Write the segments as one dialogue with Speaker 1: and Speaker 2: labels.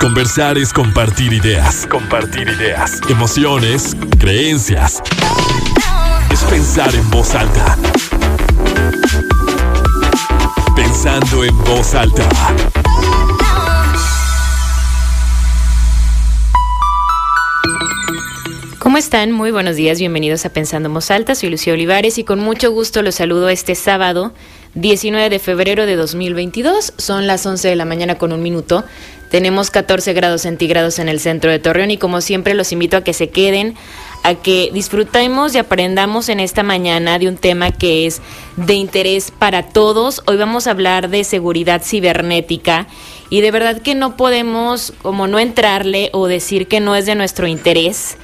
Speaker 1: Conversar es compartir ideas. Compartir ideas. Emociones, creencias. Es pensar en voz alta. Pensando en voz alta.
Speaker 2: ¿Cómo están? Muy buenos días, bienvenidos a Pensando en Voz Alta. Soy Lucía Olivares y con mucho gusto los saludo este sábado 19 de febrero de 2022. Son las 11 de la mañana con un minuto. Tenemos 14 grados centígrados en el centro de Torreón y como siempre los invito a que se queden, a que disfrutemos y aprendamos en esta mañana de un tema que es de interés para todos. Hoy vamos a hablar de seguridad cibernética y de verdad que no podemos como no entrarle o decir que no es de nuestro interés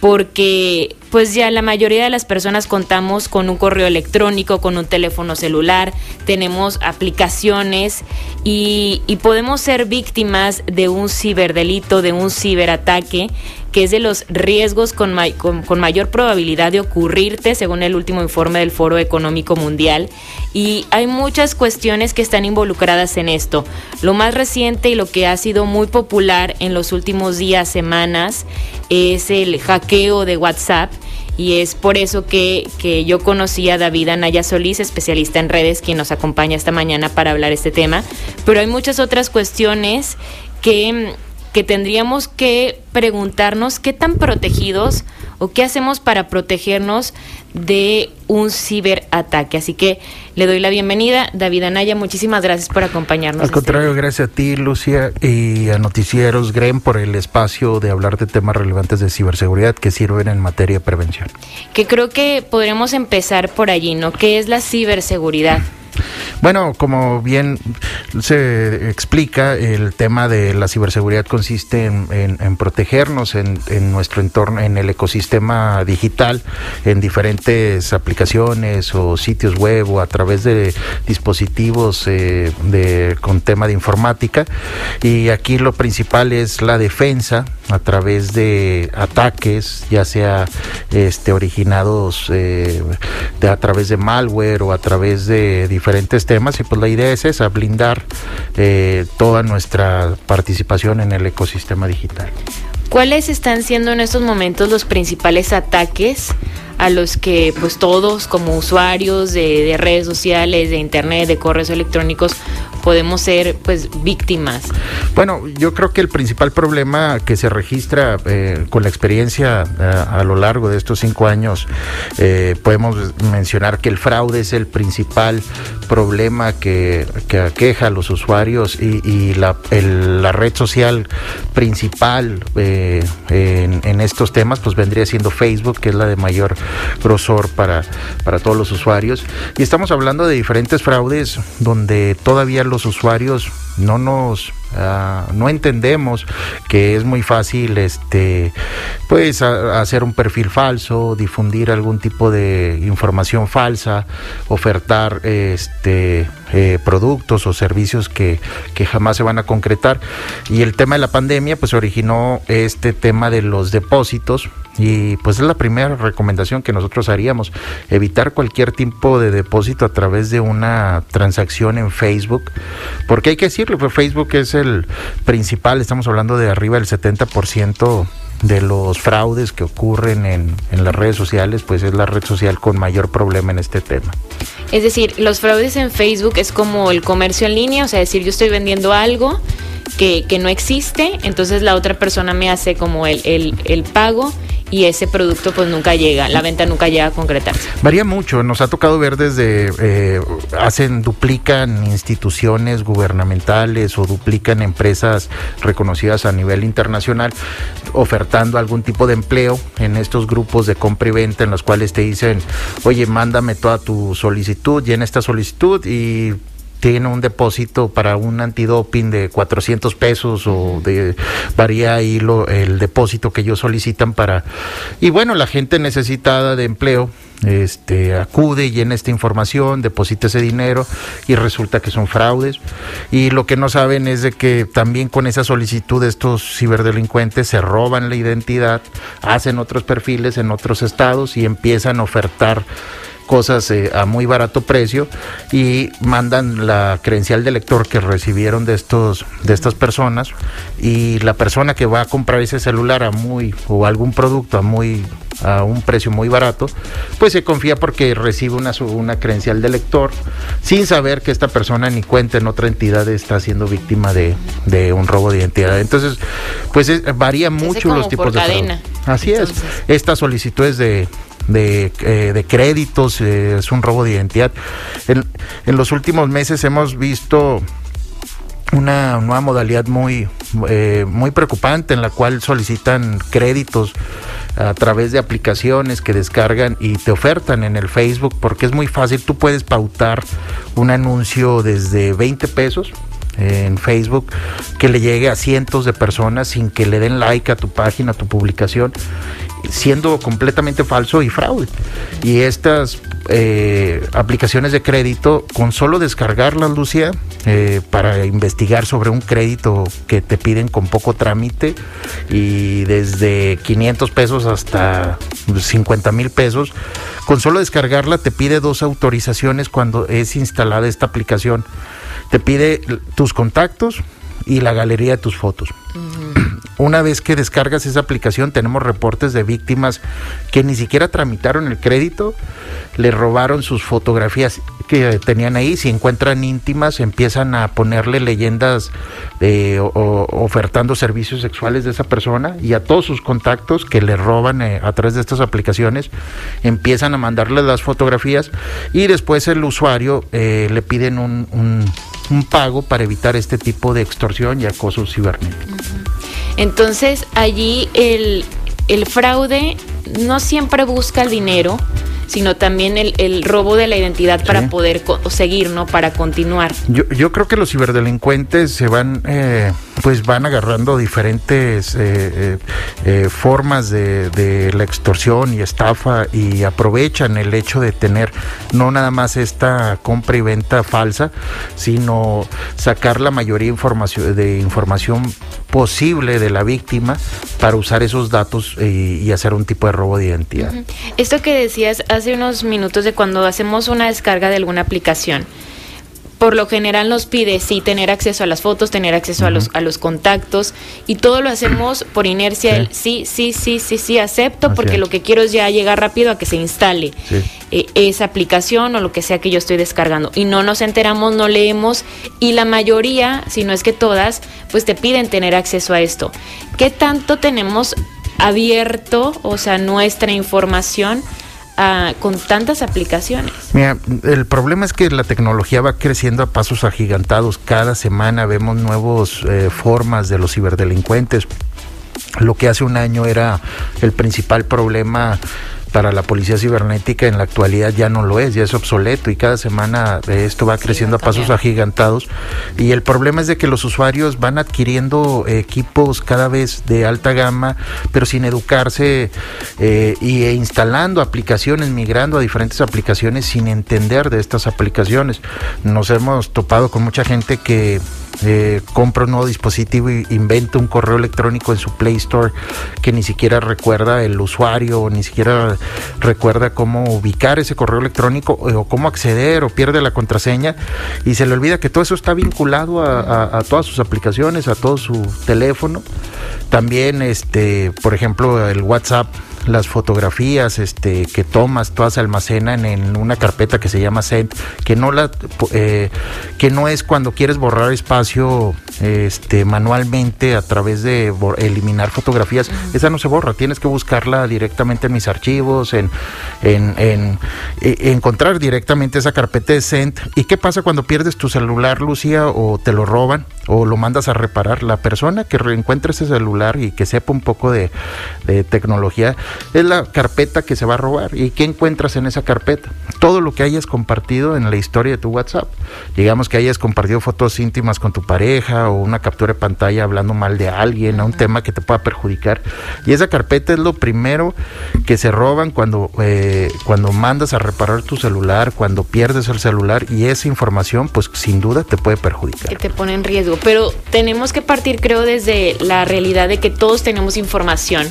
Speaker 2: porque pues ya la mayoría de las personas contamos con un correo electrónico, con un teléfono celular, tenemos aplicaciones y, y podemos ser víctimas de un ciberdelito, de un ciberataque que es de los riesgos con, con, mayor probabilidad de ocurrirte, según el último informe del Foro Económico Mundial. Y hay muchas cuestiones que están involucradas en esto. Lo más reciente y lo que ha sido muy popular en los últimos días, semanas, es el hackeo de WhatsApp. Y es por eso que, que, yo conocí a David Anaya Solís, especialista en redes, quien nos acompaña esta mañana para hablar este tema. Pero hay muchas otras cuestiones que que tendríamos que preguntarnos qué tan protegidos o qué hacemos para protegernos de un ciberataque. Así que le doy la bienvenida, David Anaya, muchísimas gracias por acompañarnos.
Speaker 3: Al este contrario, gracias a ti, Lucia, y a Noticieros GREM por el espacio de hablar de temas relevantes de ciberseguridad que sirven en materia de prevención.
Speaker 2: Que creo que podremos empezar por allí, ¿no? ¿Qué es la ciberseguridad?
Speaker 3: Bueno, como bien se explica, el tema de la ciberseguridad consiste en, protegernos en, nuestro entorno, en el ecosistema digital, en diferentes aplicaciones o sitios web o a través de dispositivos eh, de, con tema de informática. Y aquí lo principal es la defensa a través de ataques, ya sea este, originados eh, de, a través de malware o a través de diferentes temas. Y pues la idea es esa, blindar eh, toda nuestra participación en el ecosistema digital.
Speaker 2: ¿Cuáles están siendo en estos momentos los principales ataques a los que pues todos como usuarios de, de redes sociales, de internet, de correos electrónicos podemos ser pues víctimas?
Speaker 3: Bueno, yo creo que el principal problema que se registra eh, con la experiencia eh, a, lo largo de estos cinco años, eh, podemos mencionar que el fraude es el principal problema que, aqueja a los usuarios y, la, la, red social principal en, en, estos temas pues vendría siendo Facebook, que es la de mayor grosor para, para todos los usuarios. Y estamos hablando de diferentes fraudes donde todavía los usuarios no nos ah, no entendemos que es muy fácil este pues hacer un perfil falso difundir algún tipo de información falsa ofertar este eh, productos o servicios que, que, jamás se van a concretar y el tema de la pandemia pues originó este tema de los depósitos y pues es la primera recomendación que nosotros haríamos evitar cualquier tipo de depósito a través de una transacción en Facebook porque hay que decirlo pues Facebook es el principal, estamos hablando de arriba del 70% de los fraudes que ocurren en, en, las redes sociales, pues es la red social con mayor problema en este tema.
Speaker 2: Es decir, los fraudes en Facebook es como el comercio en línea, o sea, decir, yo estoy vendiendo algo que, no existe, entonces la otra persona me hace como el, el, el pago y ese producto pues nunca llega, la venta nunca llega a concretarse.
Speaker 3: Varía mucho, nos ha tocado ver desde, eh, hacen, duplican instituciones gubernamentales o duplican empresas reconocidas a nivel internacional ofertando algún tipo de empleo en estos grupos de compra y venta en los cuales te dicen, oye, mándame toda tu solicitud, llena esta solicitud y tiene un depósito para un antidoping de 400 pesos o de varía ahí lo, el depósito que ellos solicitan para y bueno la gente necesitada de empleo este acude llena esta información deposita ese dinero y resulta que son fraudes. Y lo que no saben es de que también con esa solicitud estos ciberdelincuentes se roban la identidad hacen otros perfiles en otros estados y empiezan a ofertar cosas eh, a muy barato precio y mandan la credencial de lector que recibieron de estos de estas personas y la persona que va a comprar ese celular a muy o algún producto a muy a un precio muy barato, pues se confía porque recibe una, una credencial de lector sin saber que esta persona ni cuenta en otra entidad está siendo víctima de, un robo de identidad. Entonces, pues varía mucho los tipos de cadena. Así es. Estas solicitudes de, de, eh, créditos, eh, es un robo de identidad. En, en, los últimos meses hemos visto una nueva modalidad muy, eh, muy preocupante en la cual solicitan créditos a través de aplicaciones que descargan y te ofertan en el Facebook porque es muy fácil, tú puedes pautar un anuncio desde 20 pesos en Facebook que le llegue a cientos de personas sin que le den like a tu página, a tu publicación, siendo completamente falso y fraude. Y estas eh, aplicaciones de crédito, con solo descargarlas, Lucia, eh, para investigar sobre un crédito que te piden con poco trámite y desde 500 pesos hasta 50 mil pesos, con solo descargarla te pide dos autorizaciones cuando es instalada esta aplicación te pide tus contactos y la galería de tus fotos. Una vez que descargas esa aplicación, tenemos reportes de víctimas que ni siquiera tramitaron el crédito, le robaron sus fotografías que tenían ahí, si encuentran íntimas, empiezan a ponerle leyendas de, ofertando servicios sexuales de esa persona y a todos sus contactos que le roban eh, a través de estas aplicaciones, empiezan a mandarle las fotografías y después el usuario eh, le piden un pago para evitar este tipo de extorsión y acoso cibernético.
Speaker 2: Entonces, allí el, el fraude no siempre busca el dinero, sino también el, robo de la identidad para poder seguir, ¿no? Para continuar.
Speaker 3: Yo, yo creo que los ciberdelincuentes se van, eh, pues van agarrando diferentes eh, eh, formas de, de, la extorsión y estafa y aprovechan el hecho de tener no nada más esta compra y venta falsa, sino sacar la mayoría información, de información posible de la víctima para usar esos datos y, hacer un tipo de robo de identidad.
Speaker 2: Esto que decías hace unos minutos de cuando hacemos una descarga de alguna aplicación, por lo general nos pide sí tener acceso a las fotos, tener acceso a los a los contactos y todo lo hacemos por inercia sí, sí, sí, sí, sí, acepto porque lo que quiero es ya llegar rápido a que se instale eh, esa aplicación o lo que sea que yo estoy descargando y no nos enteramos, no leemos y la mayoría, si no es que todas, pues te piden tener acceso a esto. ¿Qué tanto tenemos abierto, o sea, nuestra información? Con tantas aplicaciones.
Speaker 3: Mira, el problema es que la tecnología va creciendo a pasos agigantados. Cada semana vemos nuevas eh, formas de los ciberdelincuentes. Lo que hace un año era el principal problema para la policía cibernética en la actualidad ya no lo es, ya es obsoleto y cada semana esto va creciendo a pasos agigantados y el problema es de que los usuarios van adquiriendo equipos cada vez de alta gama pero sin educarse eh, y e instalando aplicaciones, migrando a diferentes aplicaciones sin entender de estas aplicaciones. Nos hemos topado con mucha gente que eh, compra un nuevo dispositivo e inventa un correo electrónico en su Play Store que ni siquiera recuerda el usuario, ni siquiera recuerda cómo ubicar ese correo electrónico eh, o cómo acceder o pierde la contraseña y se le olvida que todo eso está vinculado a, todas sus aplicaciones, a todo su teléfono. También, este, por ejemplo, el WhatsApp las fotografías este, que tomas, todas se almacenan en una carpeta que se llama Send, que no, la, eh, que no es cuando quieres borrar espacio este, manualmente a través de eliminar fotografías, esa no se borra, tienes que buscarla directamente en mis archivos, en, en, en, e, encontrar directamente esa carpeta de Send. ¿Y qué pasa cuando pierdes tu celular, Lucía, o te lo roban? o lo mandas a reparar. La persona que reencuentre ese celular y que sepa un poco de, tecnología es la carpeta que se va a robar. ¿Y qué encuentras en esa carpeta? Todo lo que hayas compartido en la historia de tu WhatsApp. Digamos que hayas compartido fotos íntimas con tu pareja o una captura de pantalla hablando mal de alguien, a un tema que te pueda perjudicar. Y esa carpeta es lo primero que se roban cuando, eh, cuando mandas a reparar tu celular, cuando pierdes el celular y esa información pues sin duda te puede perjudicar.
Speaker 2: Que te pone en riesgo pero tenemos que partir, creo, desde la realidad de que todos tenemos información,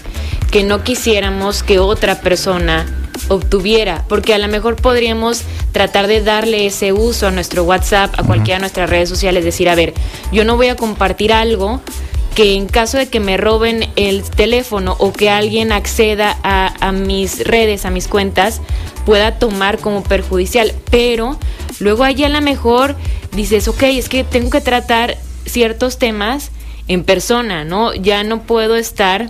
Speaker 2: que no quisiéramos que otra persona obtuviera, porque a lo mejor podríamos tratar de darle ese uso a nuestro WhatsApp, a cualquiera de nuestras redes sociales, decir, a ver, yo no voy a compartir algo que en caso de que me roben el teléfono o que alguien acceda a, a, mis redes, a mis cuentas, pueda tomar como perjudicial. Pero luego allí a lo mejor dices, ok, es que tengo que tratar ciertos temas en persona, ¿no? Ya no puedo estar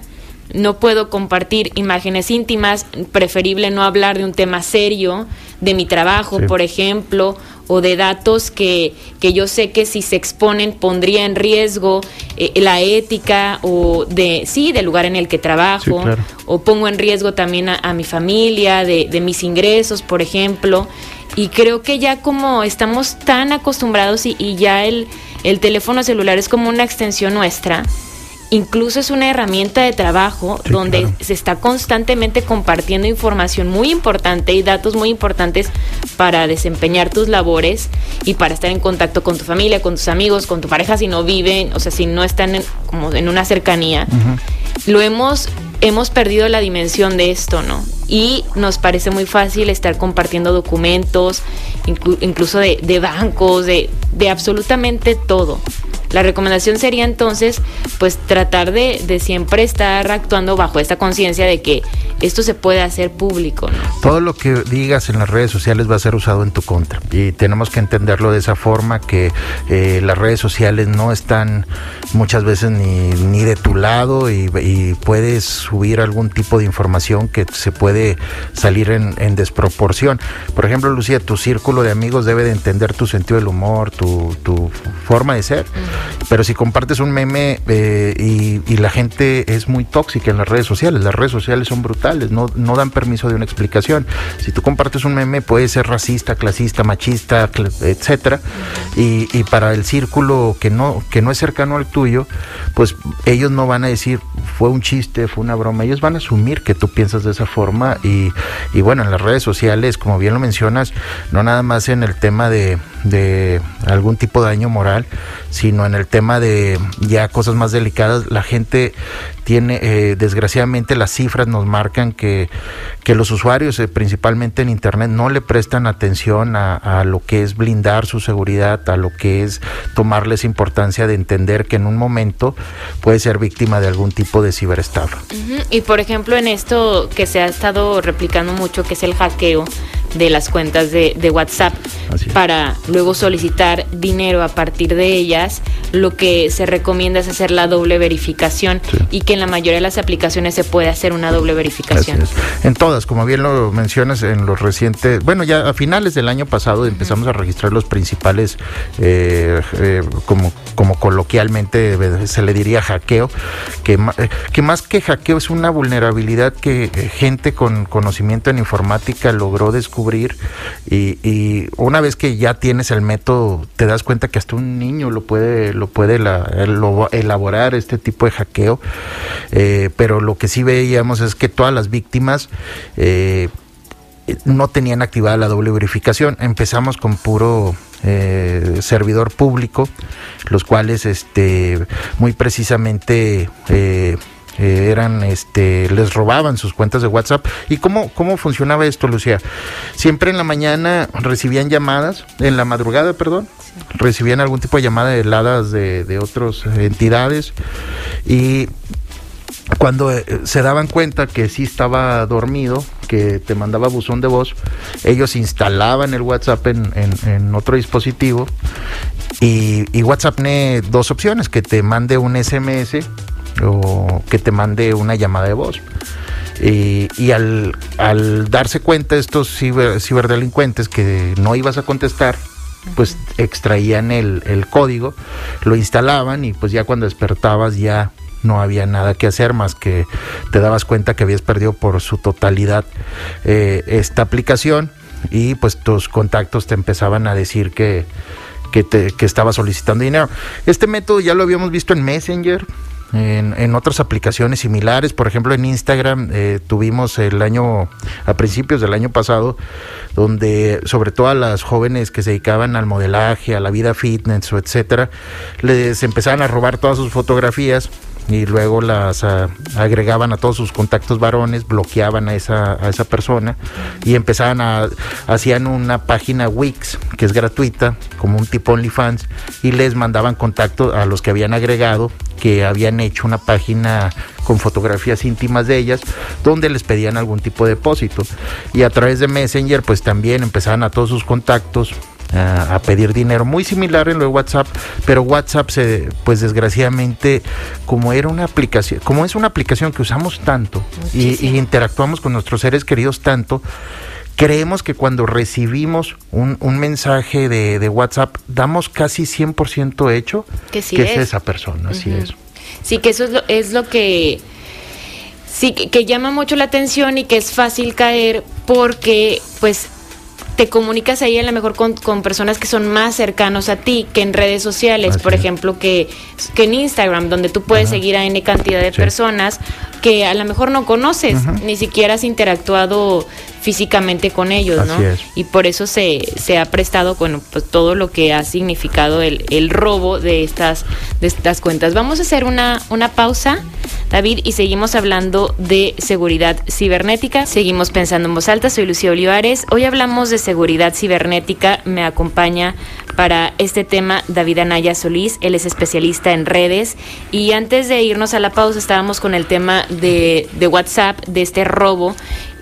Speaker 2: no puedo compartir imágenes íntimas, preferible no hablar de un tema serio, de mi trabajo, por ejemplo, o de datos que, que, yo sé que si se exponen pondría en riesgo eh, la ética o de, sí, del lugar en el que trabajo, o pongo en riesgo también a, mi familia, de, de, mis ingresos, por ejemplo. Y creo que ya como estamos tan acostumbrados y, y ya el, el teléfono celular es como una extensión nuestra, incluso es una herramienta de trabajo donde se está constantemente compartiendo información muy importante y datos muy importantes para desempeñar tus labores y para estar en contacto con tu familia, con tus amigos, con tu pareja si no viven, o sea, si no están en, como en una cercanía. Lo hemos hemos perdido la dimensión de esto, ¿no? Y nos parece muy fácil estar compartiendo documentos, incluso de, de bancos, de, de absolutamente todo. La recomendación sería entonces, pues tratar de, de siempre estar actuando bajo esta conciencia de que esto se puede hacer público.
Speaker 3: Todo lo que digas en las redes sociales va a ser usado en tu contra y tenemos que entenderlo de esa forma que eh, las redes sociales no están muchas veces ni, ni de tu lado y, puedes subir algún tipo de información que se puede salir en, desproporción. Por ejemplo, Lucía, tu círculo de amigos debe de entender tu sentido del humor, tu, tu forma de ser. Pero si compartes un meme eh, y, la gente es muy tóxica en las redes sociales, las redes sociales son brutales, no, no dan permiso de una explicación. Si tú compartes un meme puede ser racista, clasista, machista, etcétera, y, y para el círculo que no, que no es cercano al tuyo, pues ellos no van a decir fue un chiste, fue una broma, ellos van a asumir que tú piensas de esa forma y, bueno, en las redes sociales, como bien lo mencionas, no nada más en el tema de, de algún tipo de daño moral, sino en el tema de ya cosas más delicadas, la gente tiene, eh, desgraciadamente las cifras nos marcan que, que los usuarios, eh, principalmente en Internet, no le prestan atención a, lo que es blindar su seguridad, a lo que es tomarles importancia de entender que en un momento puede ser víctima de algún tipo de ciberestafa.
Speaker 2: Y por ejemplo, en esto que se ha estado replicando mucho, que es el hackeo de las cuentas de, de WhatsApp, para luego solicitar dinero a partir de ellas, lo que se recomienda es hacer la doble verificación y que en la mayoría de las aplicaciones se puede hacer una doble verificación.
Speaker 3: En todas, como bien lo mencionas, en los recientes, bueno, ya a finales del año pasado empezamos a registrar los principales, eh, eh, como, como coloquialmente se le diría hackeo, que, eh, que más que hackeo es una vulnerabilidad que gente con conocimiento en informática logró descubrir y, y una vez que ya tienes el método, te das cuenta que hasta un niño lo puede, lo puede elaborar este tipo de hackeo. Eh, pero lo que sí veíamos es que todas las víctimas eh, no tenían activada la doble verificación. Empezamos con puro eh, servidor público, los cuales este, muy precisamente eran este les robaban sus cuentas de WhatsApp. Y cómo cómo funcionaba esto Lucía siempre en la mañana recibían llamadas en la madrugada perdón recibían algún tipo de llamada heladas de, de otras entidades. Y cuando eh, se daban cuenta que sí estaba dormido, que te mandaba buzón de voz, ellos instalaban el WhatsApp en, otro dispositivo y, WhatsApp tiene dos opciones, que te mande un SMS o que te mande una llamada de voz. Y, al, darse cuenta estos ciberdelincuentes que no ibas a contestar, pues extraían el, el, código, lo instalaban y pues ya cuando despertabas ya no había nada que hacer más que te dabas cuenta que habías perdido por su totalidad eh, esta aplicación y pues tus contactos te empezaban a decir que, que, te, que estaba solicitando dinero. Este método ya lo habíamos visto en Messenger, en, otras aplicaciones similares, por ejemplo en Instagram eh, tuvimos el año, a principios del año pasado, donde sobre todo a las jóvenes que se dedicaban al modelaje, a la vida fitness o etcétera, les empezaban a robar todas sus fotografías y luego las ah, agregaban a todos sus contactos varones, bloqueaban a esa, a esa persona y empezaban a, hacían una página Wix que es gratuita, como un tipo OnlyFans, y les mandaban contacto a los que habían agregado que habían hecho una página con fotografías íntimas de ellas donde les pedían algún tipo de depósito. Y a través de Messenger pues también empezaban a todos sus contactos a, pedir dinero, muy similar en lo de WhatsApp, pero WhatsApp se, pues desgraciadamente, como era una aplicación, como es una aplicación que usamos tanto y, interactuamos con nuestros seres queridos tanto, creemos que cuando recibimos un, mensaje de, WhatsApp, damos casi 100% hecho
Speaker 2: que, sí es.
Speaker 3: esa persona, así es.
Speaker 2: Sí, que eso es lo, es lo que sí que, llama mucho la atención y que es fácil caer porque pues te comunicas ahí a lo mejor con, personas que son más cercanos a ti que en redes sociales, por ejemplo, que, que en Instagram, donde tú puedes seguir a N cantidad de personas que a lo mejor no conoces, ni siquiera has interactuado físicamente con ellos, ¿no? Y por eso se, se ha prestado, bueno, pues todo lo que ha significado el, el robo de estas, de estas cuentas. Vamos a hacer una, una pausa, David, y seguimos hablando de seguridad cibernética. Seguimos pensando en voz alta. Soy Lucía Olivares. Hoy hablamos de seguridad cibernética. Me acompaña para este tema David Anaya Solís. Él es especialista en redes. Y antes de irnos a la pausa, estábamos con el tema de, de WhatsApp, de este robo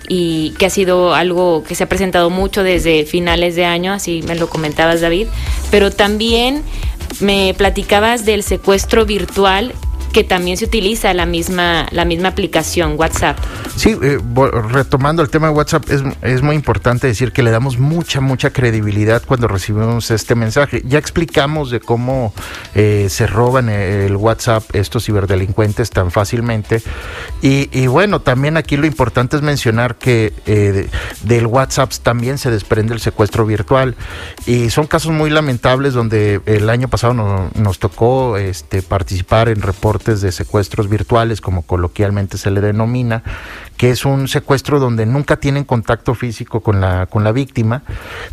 Speaker 2: y que ha sido algo que se ha presentado mucho desde finales de año, así me lo comentabas David, pero también me platicabas del secuestro virtual que también se utiliza la misma, la misma aplicación WhatsApp.
Speaker 3: Sí, eh, retomando el tema de WhatsApp, es, es, muy importante decir que le damos mucha, mucha credibilidad cuando recibimos este mensaje. Ya explicamos de cómo eh, se roban el WhatsApp estos ciberdelincuentes tan fácilmente. Y, bueno, también aquí lo importante es mencionar que eh, del WhatsApp también se desprende el secuestro virtual. Y son casos muy lamentables donde el año pasado nos tocó este, participar en reportes de secuestros virtuales, como coloquialmente se le denomina, que es un secuestro donde nunca tienen contacto físico con la, con la víctima,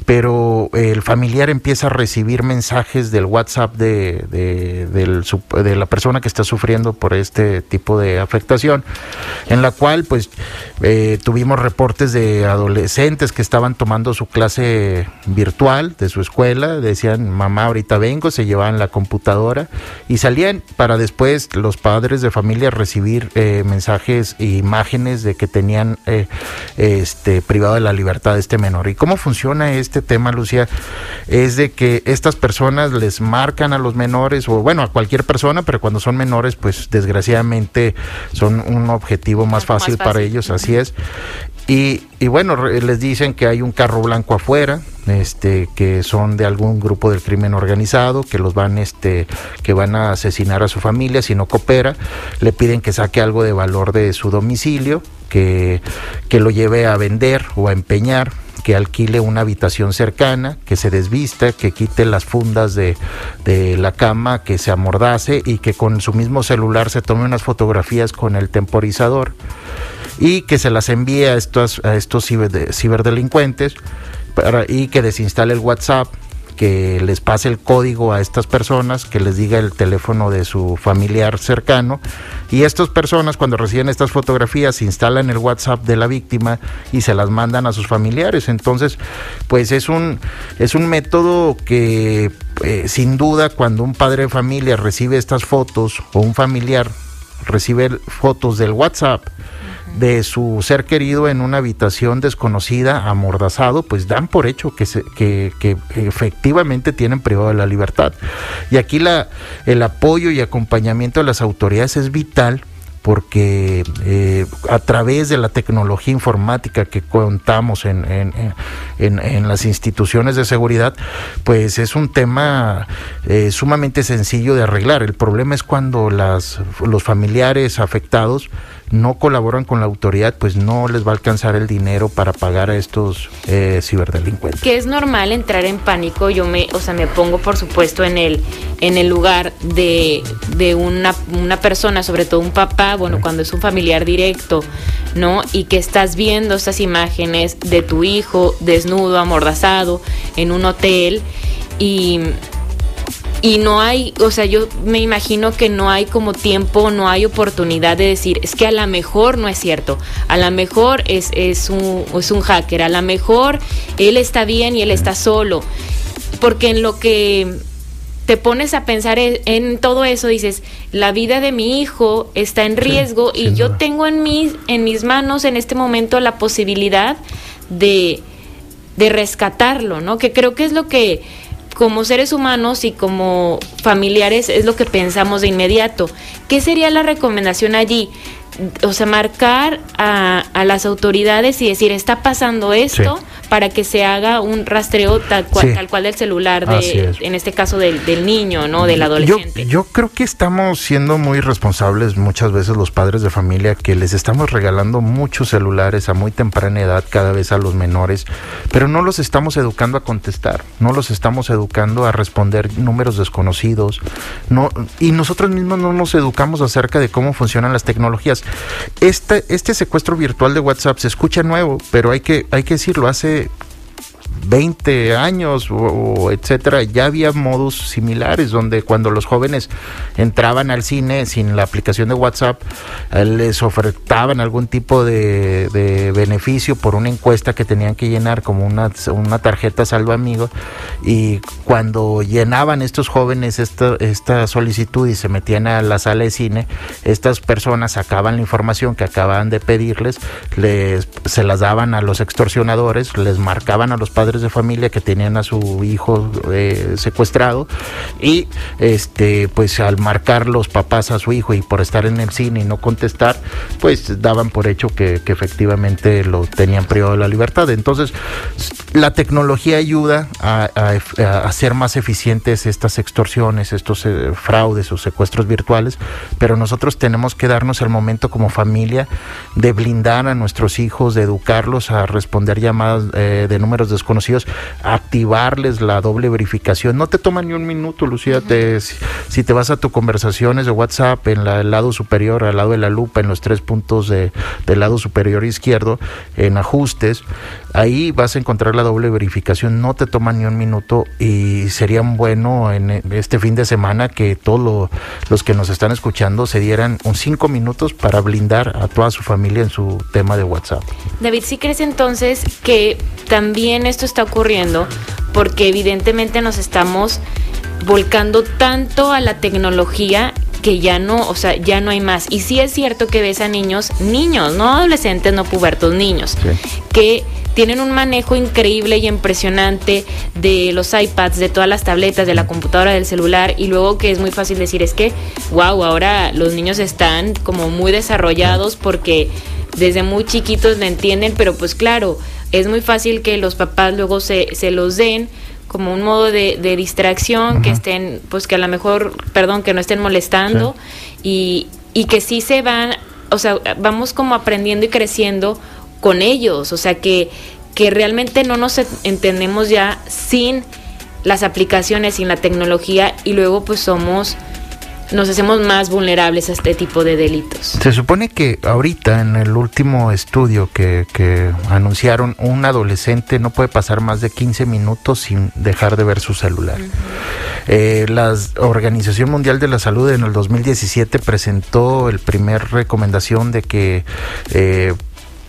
Speaker 3: pero el familiar empieza a recibir mensajes del WhatsApp de, de, la persona que está sufriendo por este tipo de afectación, en la cual pues eh, tuvimos reportes de adolescentes que estaban tomando su clase virtual de su escuela, decían mamá ahorita vengo, se llevaban la computadora y salían para después los padres de familia recibir eh, mensajes e imágenes de que tenían eh, este, privado de la libertad de este menor. ¿Y cómo funciona este tema, Lucía? Es de que estas personas les marcan a los menores, o bueno, a cualquier persona, pero cuando son menores, pues desgraciadamente son un objetivo más fácil, para ellos, así es. Y, bueno, les dicen que hay un carro blanco afuera, este, que son de algún grupo del crimen organizado, que los van, este, que van a asesinar a su familia si no coopera. Le piden que saque algo de valor de su domicilio, que, que lo lleve a vender o a empeñar que alquile una habitación cercana, que se desvista, que quite las fundas de, de, la cama, que se amordace y que con su mismo celular se tome unas fotografías con el temporizador y que se las envíe a estos, a estos ciberdelincuentes y que desinstale el WhatsApp que les pase el código a estas personas, que les diga el teléfono de su familiar cercano y estas personas cuando reciben estas fotografías instalan el WhatsApp de la víctima y se las mandan a sus familiares. Entonces, pues es un es un método que eh, sin duda cuando un padre de familia recibe estas fotos o un familiar recibe fotos del WhatsApp de su ser querido en una habitación desconocida, amordazado, pues dan por hecho que, que, efectivamente tienen privado de la libertad. Y aquí la, el apoyo y acompañamiento de las autoridades es vital porque eh, a través de la tecnología informática que contamos en, en, las instituciones de seguridad, pues es un tema eh, sumamente sencillo de arreglar. El problema es cuando las, los familiares afectados no colaboran con la autoridad, pues no les va a alcanzar el dinero para pagar a estos eh, ciberdelincuentes.
Speaker 2: Que es normal entrar en pánico, yo me, o sea, me pongo por supuesto en el, en el lugar de, de una, una persona, sobre todo un papá, bueno, cuando es un familiar directo, ¿no? Y que estás viendo estas imágenes de tu hijo desnudo, amordazado, en un hotel y y no hay, o sea, yo me imagino que no hay como tiempo, no hay oportunidad de decir, es que a lo mejor no es cierto, a lo mejor es, es, un, es un hacker, a lo mejor él está bien y él está solo, porque en lo que te pones a pensar en, todo eso, dices, la vida de mi hijo está en riesgo y yo tengo en mis, en mis manos en este momento la posibilidad de, de rescatarlo, ¿no? Que creo que es lo que como seres humanos y como familiares es lo que pensamos de inmediato. ¿Qué sería la recomendación allí? O sea, marcar a, a las autoridades y decir, está pasando esto, para que se haga un rastreo tal cual, tal cual del celular, de, en este caso del, niño, ¿no? Del adolescente.
Speaker 3: Yo, creo que estamos siendo muy responsables muchas veces los padres de familia que les estamos regalando muchos celulares a muy temprana edad cada vez a los menores, pero no los estamos educando a contestar, no los estamos educando a responder números desconocidos, no, y nosotros mismos no nos educamos acerca de cómo funcionan las tecnologías. Este, este secuestro virtual de WhatsApp se escucha nuevo, pero hay que, hay que decirlo, hace Bye. 20 años o, etcétera, ya había modos similares donde cuando los jóvenes entraban al cine sin la aplicación de WhatsApp, eh, les ofertaban algún tipo de, beneficio por una encuesta que tenían que llenar como una, tarjeta salva amigo y cuando llenaban estos jóvenes esta, esta solicitud y se metían a la sala de cine, estas personas sacaban la información que acababan de pedirles, les, se las daban a los extorsionadores, les marcaban a los padres de familia que tenían a su hijo eh, secuestrado y este pues al marcar los papás a su hijo y por estar en el cine y no contestar pues daban por hecho que, efectivamente lo tenían privado de la libertad. Entonces la tecnología ayuda a, hacer más eficientes estas extorsiones estos eh, fraudes o secuestros virtuales pero nosotros tenemos que darnos el momento como familia de blindar a nuestros hijos de educarlos a responder llamadas eh, de números desconocidos activarles la doble verificación. No te toma ni un minuto, Lucía. te, si, te vas a tu conversaciones de WhatsApp en la, el lado superior, al lado de la lupa, en los tres puntos de, del lado superior izquierdo, en ajustes, ahí vas a encontrar la doble verificación. No te toma ni un minuto y sería bueno en este fin de semana que todos los que nos están escuchando se dieran un cinco minutos para blindar a toda su familia en su tema de WhatsApp.
Speaker 2: David, ¿sí crees entonces que también esto está ocurriendo porque evidentemente nos estamos volcando tanto a la tecnología que ya no, o sea, ya no hay más. Y sí es cierto que ves a niños, niños, no adolescentes, no pubertos, niños, que tienen un manejo increíble y impresionante de los iPads, de todas las tabletas, de la computadora, del celular, y luego que es muy fácil decir es que, wow, ahora los niños están como muy desarrollados porque desde muy chiquitos le entienden, pero pues claro, es muy fácil que los papás luego se, se los den como un modo de, distracción, que estén, pues que a lo mejor, perdón, que no estén molestando y, y que sí se van, o sea, vamos como aprendiendo y creciendo con ellos, o sea, que, que realmente no nos entendemos ya sin las aplicaciones, sin la tecnología y luego pues somos nos hacemos más vulnerables a este tipo de delitos.
Speaker 3: Se supone que ahorita en el último estudio que, que, anunciaron, un adolescente no puede pasar más de 15 minutos sin dejar de ver su celular. Eh, la Organización Mundial de la Salud en el 2017 presentó el primer recomendación de que eh,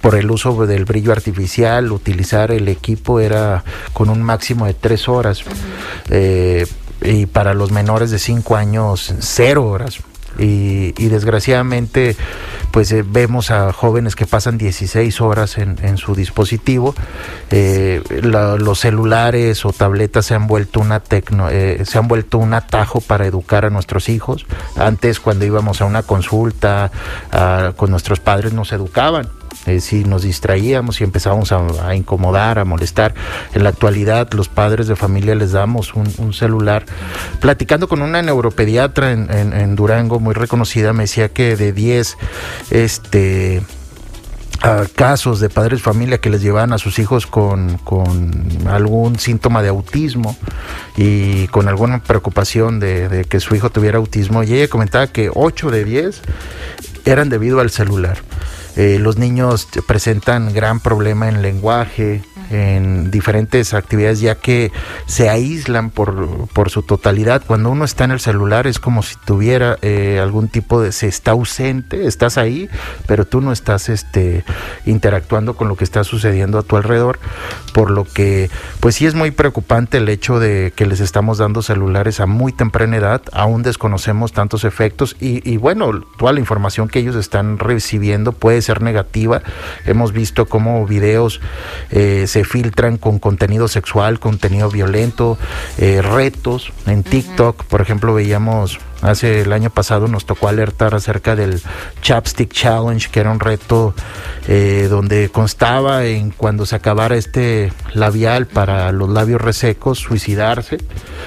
Speaker 3: por el uso del brillo artificial, utilizar el equipo era con un máximo de tres horas y para los menores de 5 años cero horas. Y, desgraciadamente pues eh, vemos a jóvenes que pasan 16 horas en, su dispositivo. Eh, los celulares o tabletas se han vuelto una tecno, eh, se han vuelto un atajo para educar a nuestros hijos. Antes cuando íbamos a una consulta con nuestros padres nos educaban eh, si nos distraíamos y empezábamos a, incomodar, a molestar. En la actualidad los padres de familia les damos un, celular. Platicando con una neuropediatra en, Durango muy reconocida, me decía que de 10 este, casos de padres de familia que les llevaban a sus hijos con, algún síntoma de autismo y con alguna preocupación de, de, que su hijo tuviera autismo. Y ella comentaba que 8 de 10 eran debido al celular. Eh, los niños presentan gran problema en lenguaje, en diferentes actividades ya que se aíslan por, por su totalidad. Cuando uno está en el celular es como si tuviera eh, algún tipo de... se está ausente, estás ahí, pero tú no estás este, interactuando con lo que está sucediendo a tu alrededor, por lo que pues sí es muy preocupante el hecho de que les estamos dando celulares a muy temprana edad, aún desconocemos tantos efectos y, bueno, toda la información que ellos están recibiendo puede ser negativa. Hemos visto cómo videos eh, se filtran con contenido sexual, contenido violento, eh, retos en TikTok. Por ejemplo, veíamos hace el año pasado nos tocó alertar acerca del Chapstick Challenge, que era un reto eh, donde constaba en cuando se acabara este labial para los labios resecos, suicidarse.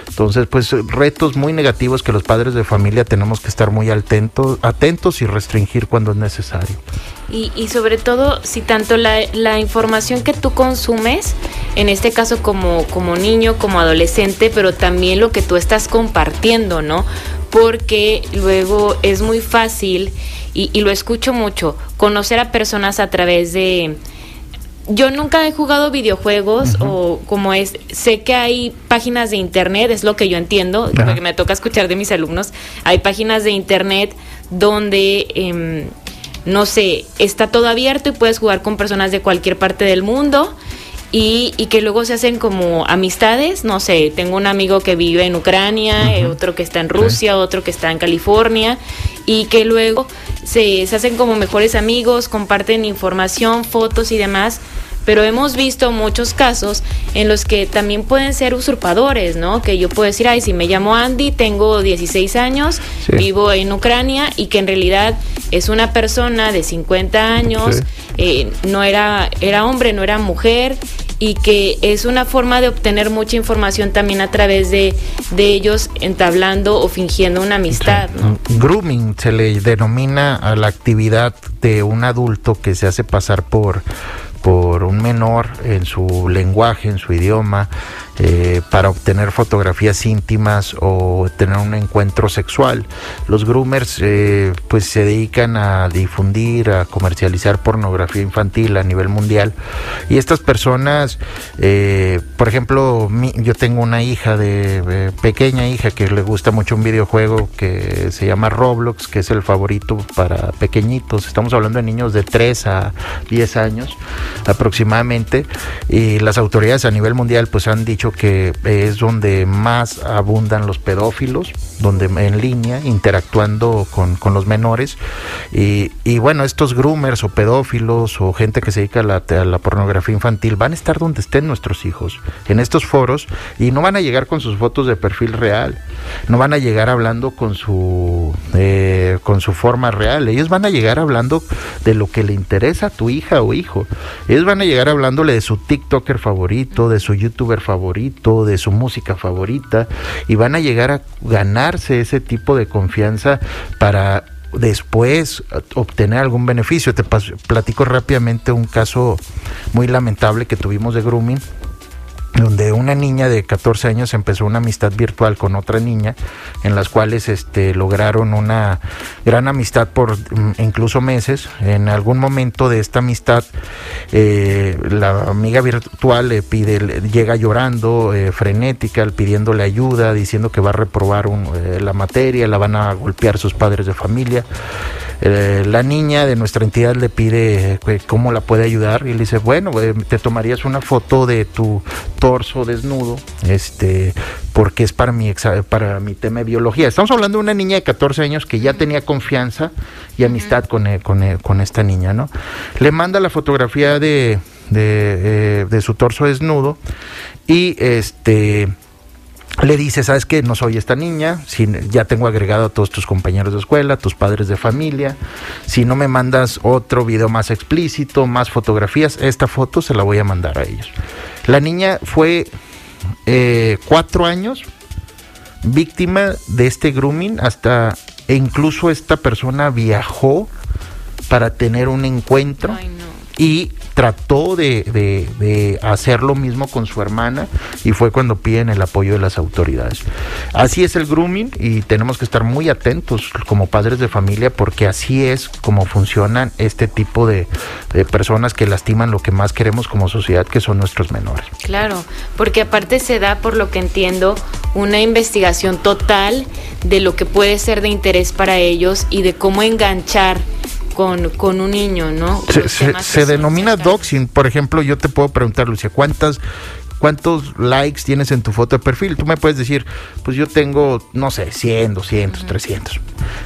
Speaker 3: Entonces, pues retos muy negativos que los padres de familia tenemos que estar muy atentos, atentos y restringir cuando es necesario.
Speaker 2: Y, y sobre todo, si tanto la, la, información que tú consumes, en este caso como, como niño, como adolescente, pero también lo que tú estás compartiendo, ¿no? Porque luego es muy fácil, y, y lo escucho mucho, conocer a personas a través de yo nunca he jugado videojuegos uh -huh. o como es, sé que hay páginas de internet, es lo que yo entiendo, porque me toca escuchar de mis alumnos, hay páginas de internet donde, eh, no sé, está todo abierto y puedes jugar con personas de cualquier parte del mundo. Y, y, que luego se hacen como amistades, no sé, tengo un amigo que vive en Ucrania, uh -huh. otro que está en Rusia, otro que está en California, y que luego se, se hacen como mejores amigos, comparten información, fotos y demás, pero hemos visto muchos casos en los que también pueden ser usurpadores, ¿no? Que yo puedo decir, ay, si me llamo Andy, tengo 16 años, sí. vivo en Ucrania y que en realidad es una persona de 50 años, sí. eh, no era, era hombre, no era mujer y que es una forma de obtener mucha información también a través de, de ellos entablando o fingiendo una amistad.
Speaker 3: ¿no? Grooming se le denomina a la actividad de un adulto que se hace pasar por por un menor en su lenguaje, en su idioma, eh, para obtener fotografías íntimas o tener un encuentro sexual. Los groomers eh, pues se dedican a difundir, a comercializar pornografía infantil a nivel mundial y estas personas, eh, por ejemplo, yo tengo una hija de pequeña hija que le gusta mucho un videojuego que se llama Roblox, que es el favorito para pequeñitos. Estamos hablando de niños de 3 a 10 años aproximadamente y las autoridades a nivel mundial pues han dicho que es donde más abundan los pedófilos, donde en línea, interactuando con, con los menores. Y, bueno, estos groomers o pedófilos o gente que se dedica a la, a la, pornografía infantil van a estar donde estén nuestros hijos, en estos foros, y no van a llegar con sus fotos de perfil real, no van a llegar hablando con su, eh, con su forma real, ellos van a llegar hablando de lo que le interesa a tu hija o hijo, ellos van a llegar hablándole de su TikToker favorito, de su YouTuber favorito, de su música favorita, y van a llegar a ganarse ese tipo de confianza para después obtener algún beneficio. Te platico rápidamente un caso muy lamentable que tuvimos de grooming donde una niña de 14 años empezó una amistad virtual con otra niña, en las cuales este, lograron una gran amistad por mm, incluso meses. En algún momento de esta amistad, eh, la amiga virtual le pide, le llega llorando, eh, frenética, pidiéndole ayuda, diciendo que va a reprobar un, eh, la materia, la van a golpear sus padres de familia. Eh, la niña de nuestra entidad le pide eh, cómo la puede ayudar y le dice, bueno, eh, te tomarías una foto de tu torso desnudo, este, porque es para mi, para mi tema de biología. Estamos hablando de una niña de 14 años que ya tenía confianza y amistad con, con, con esta niña, ¿no? Le manda la fotografía de, de, de su torso desnudo y este le dice, sabes que no soy esta niña, si, ya tengo agregado a todos tus compañeros de escuela, tus padres de familia, si no me mandas otro video más explícito, más fotografías, esta foto se la voy a mandar a ellos. La niña fue eh, cuatro años víctima de este grooming, hasta e incluso esta persona viajó para tener un encuentro
Speaker 2: Ay, no.
Speaker 3: y trató de, de, hacer lo mismo con su hermana y fue cuando piden el apoyo de las autoridades. Así es el grooming y tenemos que estar muy atentos como padres de familia porque así es como funcionan este tipo de, de personas que lastiman lo que más queremos como sociedad, que son nuestros menores.
Speaker 2: Claro, porque aparte se da, por lo que entiendo, una investigación total de lo que puede ser de interés para ellos y de cómo enganchar con, con un niño, ¿no?
Speaker 3: Se, denomina doxing. Por ejemplo, yo te puedo preguntar, Lucia, ¿cuántas ¿Cuántos likes tienes en tu foto de perfil? Tú me puedes decir, pues yo tengo, no sé, 100, 200, 300.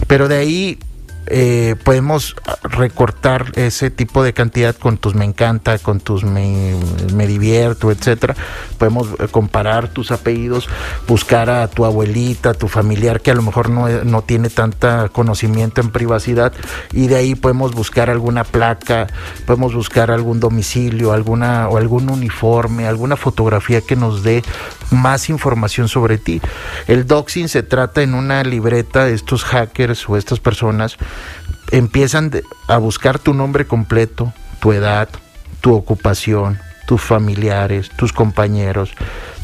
Speaker 3: Pero de ahí eh, podemos recortar ese tipo de cantidad con tus me encanta, con tus me, divierto, etcétera. Podemos eh, comparar tus apellidos, buscar a tu abuelita, tu familiar que a lo mejor no, no tiene tanta conocimiento en privacidad y de ahí podemos buscar alguna placa, podemos buscar algún domicilio, alguna o algún uniforme, alguna fotografía que nos dé más información sobre ti. El doxing se trata en una libreta estos hackers o estas personas empiezan a buscar tu nombre completo, tu edad, tu ocupación, tus familiares, tus compañeros.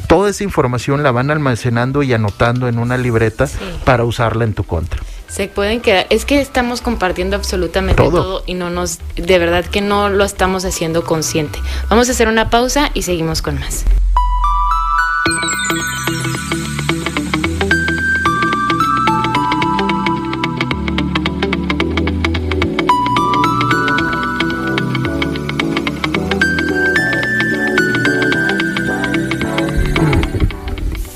Speaker 3: Toda esa información la van almacenando y anotando en una libreta para usarla en tu contra.
Speaker 2: Se pueden quedar, es que estamos compartiendo absolutamente todo. todo. y no nos, de verdad que no lo estamos haciendo consciente. Vamos a hacer una pausa y seguimos con más.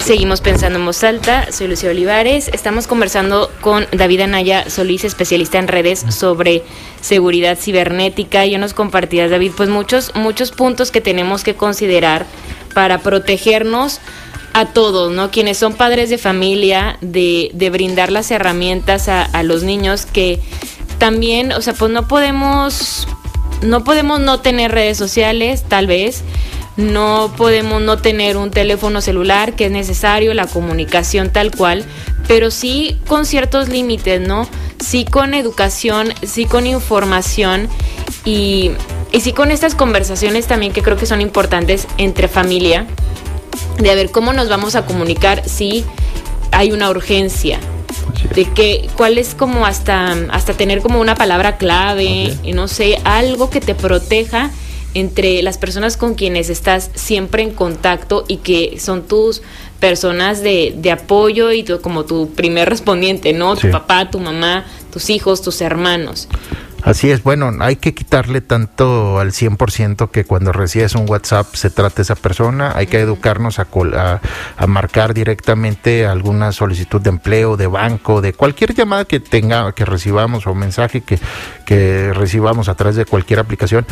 Speaker 2: Seguimos pensando en voz alta, soy Lucía Olivares, estamos conversando con David Anaya Solís, especialista en redes sobre seguridad cibernética. Ya nos compartías, David, pues muchos, muchos puntos que tenemos que considerar para protegernos a todos, ¿no? Quienes son padres de familia, de, de brindar las herramientas a, a, los niños que también, o sea, pues no podemos, no podemos no tener redes sociales, tal vez, no podemos no tener un teléfono celular que es necesario, la comunicación tal cual, pero sí con ciertos límites, ¿no? Sí con educación, sí con información y, y sí con estas conversaciones también que creo que son importantes entre familia, de ver cómo nos vamos a comunicar si hay una urgencia, de que cuál es como hasta hasta tener como una palabra clave y no sé algo que te proteja entre las personas con quienes estás siempre en contacto y que son tus personas de, de apoyo y como tu primer respondiente, ¿no? Tu papá, tu mamá, tus hijos, tus hermanos.
Speaker 3: Así es, bueno, hay que quitarle tanto al 100% que cuando recibes un WhatsApp se trate esa persona, hay que educarnos a, a, marcar directamente alguna solicitud de empleo, de banco, de cualquier llamada que tenga, que recibamos o mensaje que, que recibamos a través de cualquier aplicación.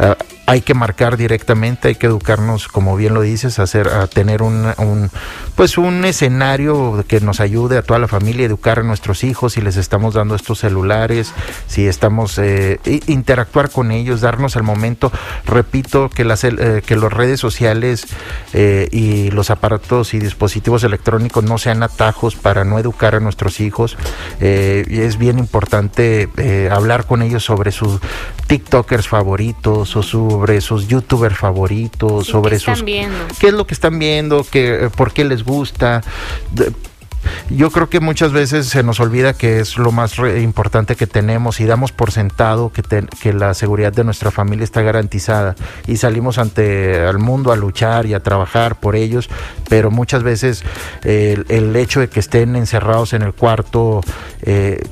Speaker 3: Uh, hay que marcar directamente, hay que educarnos, como bien lo dices, a, hacer, a tener un, un, pues un escenario que nos ayude a toda la familia, educar a nuestros hijos, si les estamos dando estos celulares, si estamos eh, interactuar con ellos, darnos el momento. Repito que las eh, que las redes sociales eh, y los aparatos y dispositivos electrónicos no sean atajos para no educar a nuestros hijos. y es bien importante hablar con ellos sobre sus TikTokers favoritos o sobre sus youtubers favoritos, sobre sus qué es lo que están viendo, qué, por qué les gusta. Yo creo que muchas veces se nos olvida que es lo más importante que tenemos y damos por sentado que, que la seguridad de nuestra familia está garantizada y salimos ante el mundo a luchar y a trabajar por ellos, pero muchas veces el, el hecho de que estén encerrados en el cuarto eh,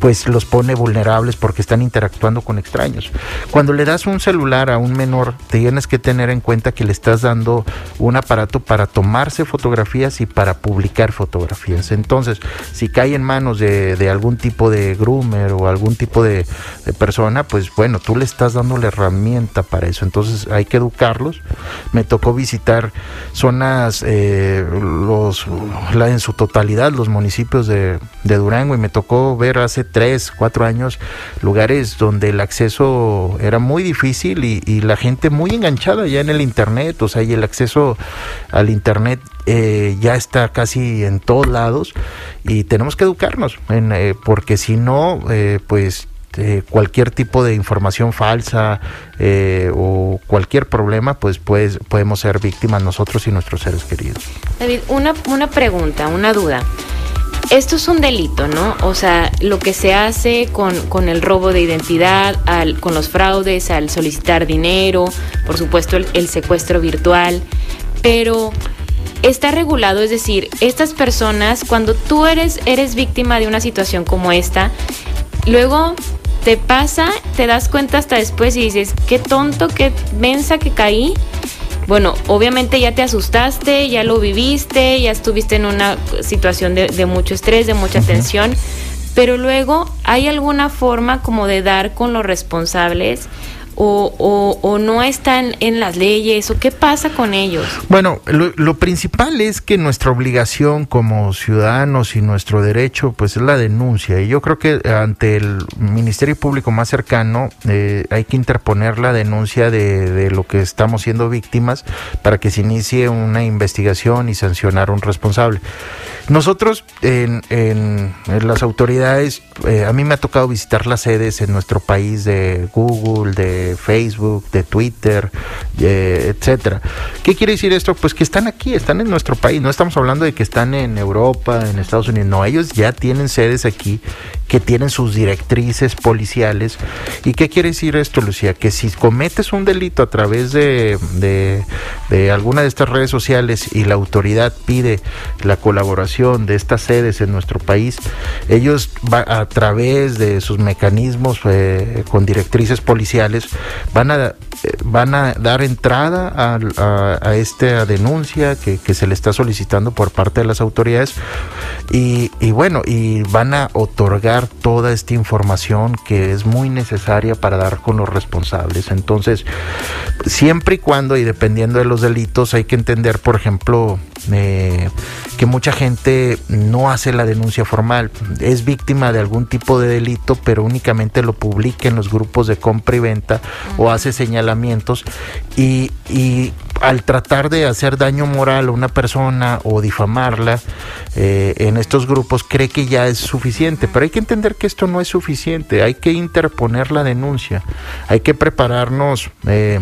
Speaker 3: pues los pone vulnerables porque están interactuando con extraños. Cuando le das un celular a un menor, tienes que tener en cuenta que le estás dando un aparato para tomarse fotografías y para publicar fotografías. Entonces, si cae en manos de, algún tipo de groomer o algún tipo de, persona, pues bueno, tú le estás dando la herramienta para eso. Entonces hay que educarlos. Me tocó visitar zonas, eh, los, en su totalidad, los municipios de, de Durango y me tocó ver hace tres, cuatro años, lugares donde el acceso era muy difícil y, la gente muy enganchada ya en el Internet, o sea, y el acceso al Internet eh, ya está casi en todos lados y tenemos que educarnos, eh, porque si no, eh, pues cualquier tipo de información falsa o cualquier problema, pues, pues podemos ser víctimas nosotros y nuestros seres queridos.
Speaker 2: David, una, una pregunta, una duda. Esto es un delito, ¿no? O sea, lo que se hace con, con el robo de identidad, al, con los fraudes, al solicitar dinero, por supuesto el, el secuestro virtual, pero está regulado, es decir, estas personas, cuando tú eres, eres víctima de una situación como esta, luego te pasa, te das cuenta hasta después y dices, qué tonto, qué mensa que caí. Bueno, obviamente ya te asustaste, ya lo viviste, ya estuviste en una situación de, de mucho estrés, de mucha tensión, pero luego hay alguna forma como de dar con los responsables o, o, no están en las leyes o qué pasa con ellos?
Speaker 3: Bueno, lo, lo, principal es que nuestra obligación como ciudadanos y nuestro derecho pues es la denuncia y yo creo que ante el Ministerio Público más cercano eh, hay que interponer la denuncia de, de, lo que estamos siendo víctimas para que se inicie una investigación y sancionar a un responsable. Nosotros en, en, en las autoridades, eh, a mí me ha tocado visitar las sedes en nuestro país de Google, de Facebook, de Twitter, eh, etcétera. ¿Qué quiere decir esto? Pues que están aquí, están en nuestro país. No estamos hablando de que están en Europa, en Estados Unidos. No, ellos ya tienen sedes aquí que tienen sus directrices policiales. ¿Y qué quiere decir esto, Lucía? Que si cometes un delito a través de, de, alguna de estas redes sociales y la autoridad pide la colaboración de estas sedes en nuestro país, ellos va, a través de sus mecanismos eh, con directrices policiales van a, eh, van a dar entrada a, a, esta denuncia que, que, se le está solicitando por parte de las autoridades y, y bueno, y van a otorgar toda esta información que es muy necesaria para dar con los responsables. Entonces, siempre y cuando y dependiendo de los delitos, hay que entender, por ejemplo, eh, que mucha gente no hace la denuncia formal, es víctima de algún tipo de delito, pero únicamente lo publica en los grupos de compra y venta uh -huh. o hace señalamientos. Y, y, al tratar de hacer daño moral a una persona o difamarla eh, en estos grupos cree que ya es suficiente, pero hay que entender que esto no es suficiente, hay que interponer la denuncia, hay que prepararnos. Eh,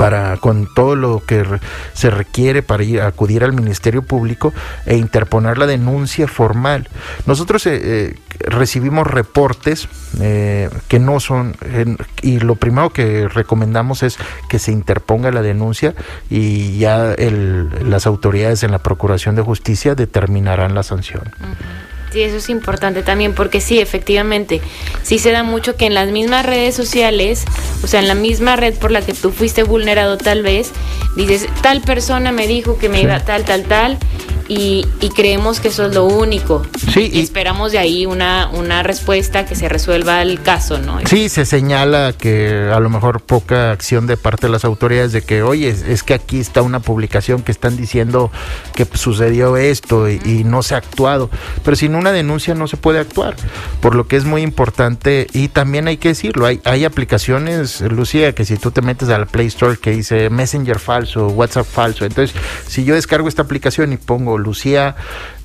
Speaker 3: para con todo lo que se requiere para ir, acudir al Ministerio Público e interponer la denuncia formal. Nosotros eh, eh, recibimos reportes eh, que no son y lo primero que recomendamos es que se interponga la denuncia y ya el, las autoridades en la Procuración de Justicia determinarán la sanción.
Speaker 2: Sí, eso es importante también, porque sí, efectivamente, sí se da mucho que en las mismas redes sociales, o sea, en la misma red por la que tú fuiste vulnerado tal vez, dices, tal persona me dijo que me sí. iba tal, tal, tal, y, y, creemos que eso es lo único.
Speaker 3: Sí,
Speaker 2: y, y, esperamos de ahí una, una respuesta que se resuelva el caso, ¿no?
Speaker 3: Sí, se señala que a lo mejor poca acción de parte de las autoridades de que, oye, es, es que aquí está una publicación que están diciendo que sucedió esto y, y, no se ha actuado. Pero sin una denuncia no se puede actuar, por lo que es muy importante y también hay que decirlo, hay, hay aplicaciones, Lucía, que si tú te metes a la Play Store que dice Messenger falso, WhatsApp falso, entonces si yo descargo esta aplicación y pongo Lucía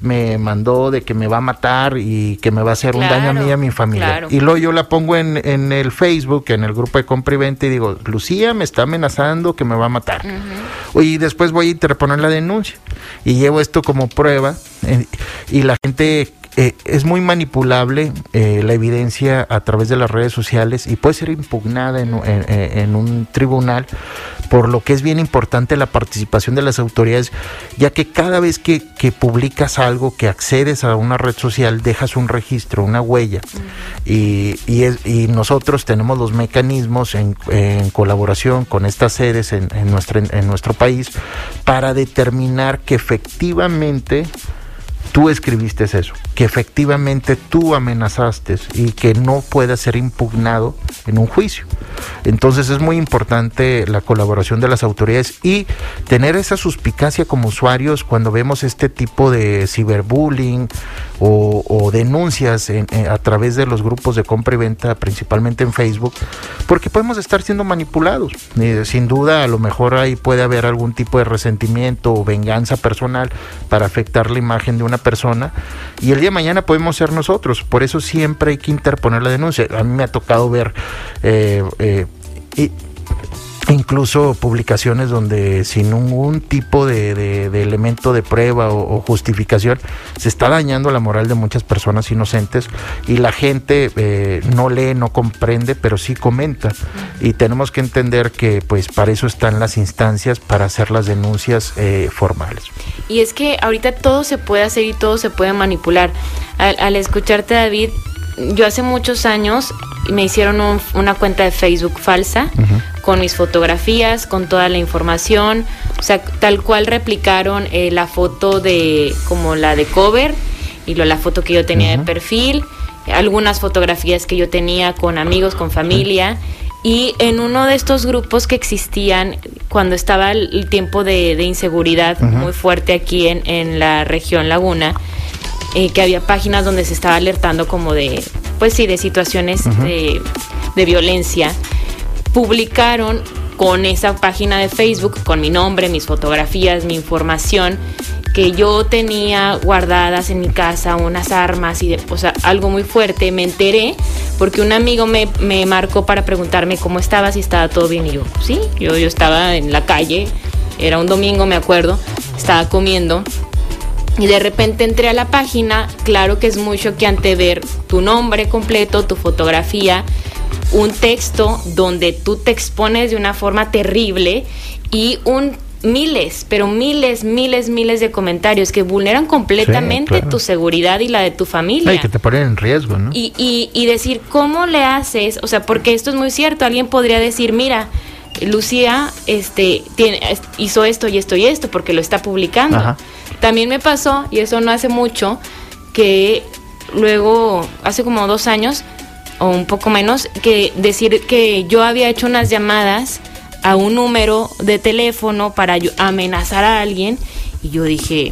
Speaker 3: me mandó de que me va a matar y que me va a hacer claro, un daño a mí y a mi familia. Claro. Y luego yo la pongo en, en, el Facebook, en el grupo de compra y venta y digo, Lucía me está amenazando que me va a matar. Uh -huh. Y después voy a interponer la denuncia y llevo esto como prueba eh, y la gente eh, es muy manipulable eh, la evidencia a través de las redes sociales y puede ser impugnada en, un tribunal, por lo que es bien importante la participación de las autoridades, ya que cada vez que, que publicas algo, que accedes a una red social, dejas un registro, una huella. Y, y, es, y, nosotros tenemos los mecanismos en, colaboración con estas sedes en, en nuestro país para determinar que efectivamente tú escribiste eso, que efectivamente tú amenazaste y que no pueda ser impugnado en un juicio. Entonces es muy importante la colaboración de las autoridades y tener esa suspicacia como usuarios cuando vemos este tipo de ciberbullying o, denuncias a través de los grupos de compra y venta, principalmente en Facebook, porque podemos estar siendo manipulados. Sin duda, a lo mejor ahí puede haber algún tipo de resentimiento o venganza personal para afectar la imagen de una persona y el día de mañana podemos ser nosotros. Por eso siempre hay que interponer la denuncia. A mí me ha tocado ver eh, eh, y incluso publicaciones donde sin ningún tipo de, elemento de prueba o, justificación se está dañando la moral de muchas personas inocentes y la gente eh, no lee, no comprende, pero sí comenta. Y tenemos que entender que pues para eso están las instancias, para hacer las denuncias eh, formales.
Speaker 2: Y es que ahorita todo se puede hacer y todo se puede manipular. Al, escucharte David, yo hace muchos años me hicieron una cuenta de Facebook falsa con mis fotografías, con toda la información, o sea, tal cual replicaron eh, la foto de como la de cover y lo, la foto que yo tenía de perfil, algunas fotografías que yo tenía con amigos, con familia. Y en uno de estos grupos que existían cuando estaba el, tiempo de, inseguridad muy fuerte aquí en, en la región Laguna, eh, que había páginas donde se estaba alertando como de, pues sí, de situaciones de, de violencia publicaron con esa página de Facebook, con mi nombre, mis fotografías, mi información, que yo tenía guardadas en mi casa unas armas y de, o sea, algo muy fuerte. Me enteré porque un amigo me, me, marcó para preguntarme cómo estaba, si estaba todo bien. Y yo, sí, yo, yo estaba en la calle, era un domingo, me acuerdo, estaba comiendo. Y de repente entré a la página, claro que es muy choqueante ver tu nombre completo, tu fotografía, un texto donde tú te expones de una forma terrible y un miles, pero miles, miles, miles de comentarios que vulneran completamente tu seguridad y la de tu familia.
Speaker 3: Y que te ponen en riesgo, ¿no?
Speaker 2: Y, y, y decir, ¿cómo le haces? O sea, porque esto es muy cierto, alguien podría decir, mira, Lucía este, tiene, hizo esto y esto y esto porque lo está publicando. También me pasó, y eso no hace mucho, que luego, hace como dos años, o un poco menos, que decir que yo había hecho unas llamadas a un número de teléfono para amenazar a alguien y yo dije,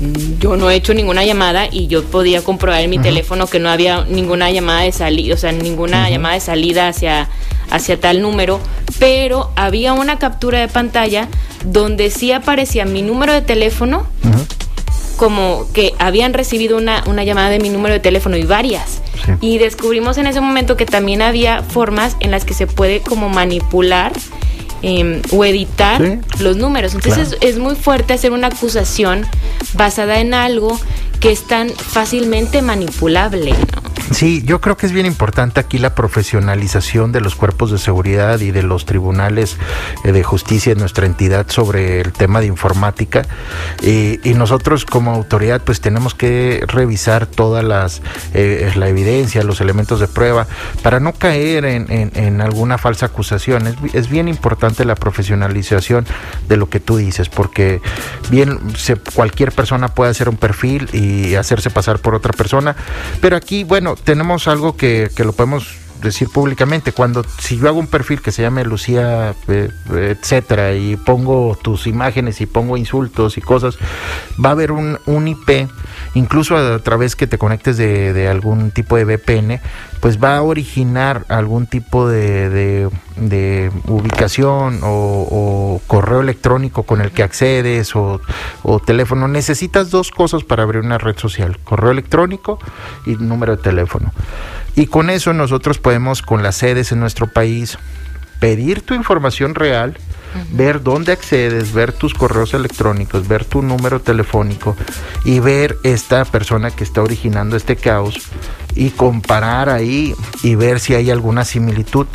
Speaker 2: mm, yo no he hecho ninguna llamada y yo podía comprobar en mi teléfono que no había ninguna llamada de salida, o sea, ninguna llamada de salida hacia, hacia tal número, pero había una captura de pantalla donde sí aparecía mi número de teléfono, como que habían recibido una, una llamada de mi número de teléfono y varias. Y descubrimos en ese momento que también había formas en las que se puede como manipular em, o editar los números. Entonces es, muy fuerte hacer una acusación basada en algo que es tan fácilmente manipulable.
Speaker 3: Sí, yo creo que es bien importante aquí la profesionalización de los cuerpos de seguridad y de los tribunales eh, de justicia de nuestra entidad sobre el tema de informática. y nosotros como autoridad pues tenemos que revisar todas las eh, la evidencia, los elementos de prueba para no caer en, alguna falsa acusación. Es, bien importante la profesionalización de lo que tú dices porque bien cualquier persona puede hacer un perfil y hacerse pasar por otra persona, pero aquí bueno tenemos algo que, que lo podemos decir públicamente. Cuando si yo hago un perfil que se llame Lucía, eh, etcétera, y pongo tus imágenes y pongo insultos y cosas, va a haber un, un IP, incluso a través que te conectes de, de, algún tipo de VPN, pues va a originar algún tipo de, de, ubicación o, correo electrónico con el que accedes o, o teléfono. Necesitas dos cosas para abrir una red social, correo electrónico y número de teléfono. Y con eso nosotros podemos, con las sedes en nuestro país, pedir tu información real, ver dónde accedes, ver tus correos electrónicos, ver tu número telefónico y ver esta persona que está originando este caos y comparar ahí y ver si hay alguna similitud.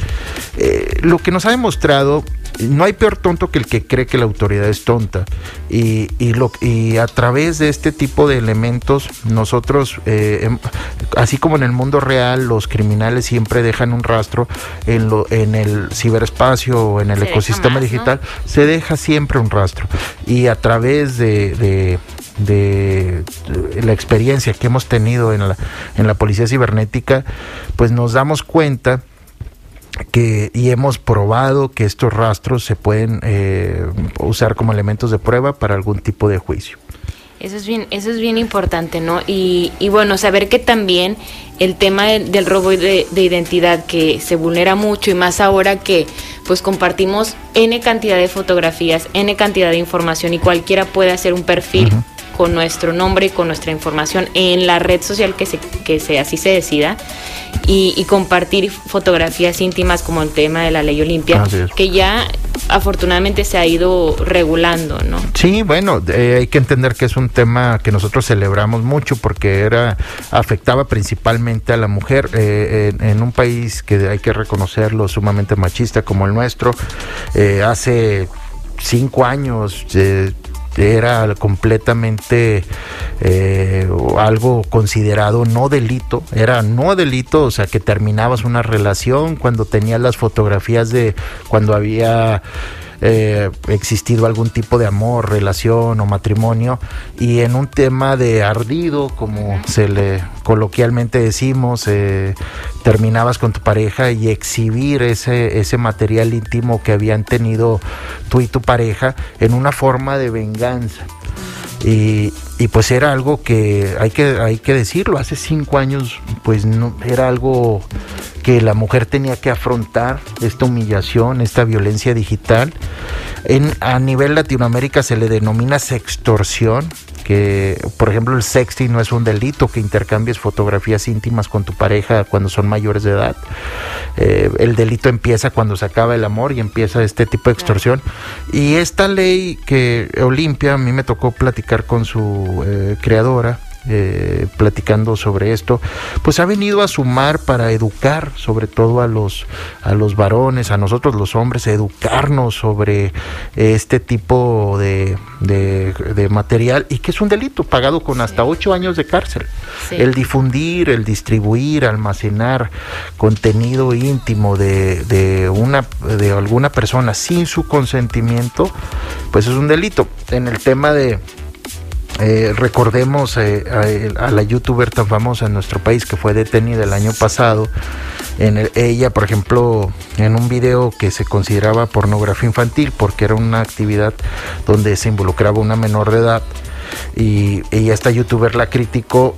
Speaker 3: Eh, lo que nos ha demostrado no hay peor tonto que el que cree que la autoridad es tonta. Y, y, lo, y a través de este tipo de elementos, nosotros, eh, em, así como en el mundo real, los criminales siempre dejan un rastro en, lo, en el ciberespacio o en el ecosistema digital, se deja siempre un rastro. Y a través de, de de, la experiencia que hemos tenido en la, en la policía cibernética, pues nos damos cuenta que, y hemos probado que estos rastros se pueden eh, usar como elementos de prueba para algún tipo de juicio.
Speaker 2: Eso es bien, eso es bien importante, ¿no? Y, y bueno, saber que también el tema del robo de, identidad que se vulnera mucho y más ahora que pues compartimos n cantidad de fotografías, n cantidad de información y cualquiera puede hacer un perfil con nuestro nombre y con nuestra información en la red social que se, que se así se decida y, compartir fotografías íntimas como el tema de la ley Olimpia, que ya afortunadamente se ha ido regulando, ¿no?
Speaker 3: Sí, bueno, eh, hay que entender que es un tema que nosotros celebramos mucho porque era afectaba principalmente a la mujer eh, en, un país que hay que reconocerlo sumamente machista como el nuestro. Eh, hace cinco años era completamente eh, algo considerado no delito, era no delito, o sea que terminabas una relación cuando tenías las fotografías de cuando había eh, existido algún tipo de amor, relación o matrimonio y en un tema de ardido, como se le coloquialmente decimos, eh, terminabas con tu pareja y exhibir ese, ese material íntimo que habían tenido tú y tu pareja en una forma de venganza. Y, y, pues era algo que hay que hay que decirlo hace cinco años pues no era algo que la mujer tenía que afrontar esta humillación esta violencia digital en a nivel Latinoamérica se le denomina sextorsión que, por ejemplo, el sexting no es un delito, que intercambies fotografías íntimas con tu pareja cuando son mayores de edad. Eh, el delito empieza cuando se acaba el amor y empieza este tipo de extorsión. Y esta ley que Olimpia, a mí me tocó platicar con su eh, creadora, eh, platicando sobre esto, pues ha venido a sumar para educar sobre todo a los, a los varones, a nosotros los hombres, educarnos sobre este tipo de, de, material y que es un delito pagado con hasta ocho años de cárcel. El difundir, el distribuir, almacenar contenido íntimo de, de, una, de alguna persona sin su consentimiento, pues es un delito. En el tema de eh, recordemos eh, a, la youtuber tan famosa en nuestro país que fue detenida el año pasado. En ella, por ejemplo, en un video que se consideraba pornografía infantil porque era una actividad donde se involucraba una menor de edad y, y esta youtuber la criticó.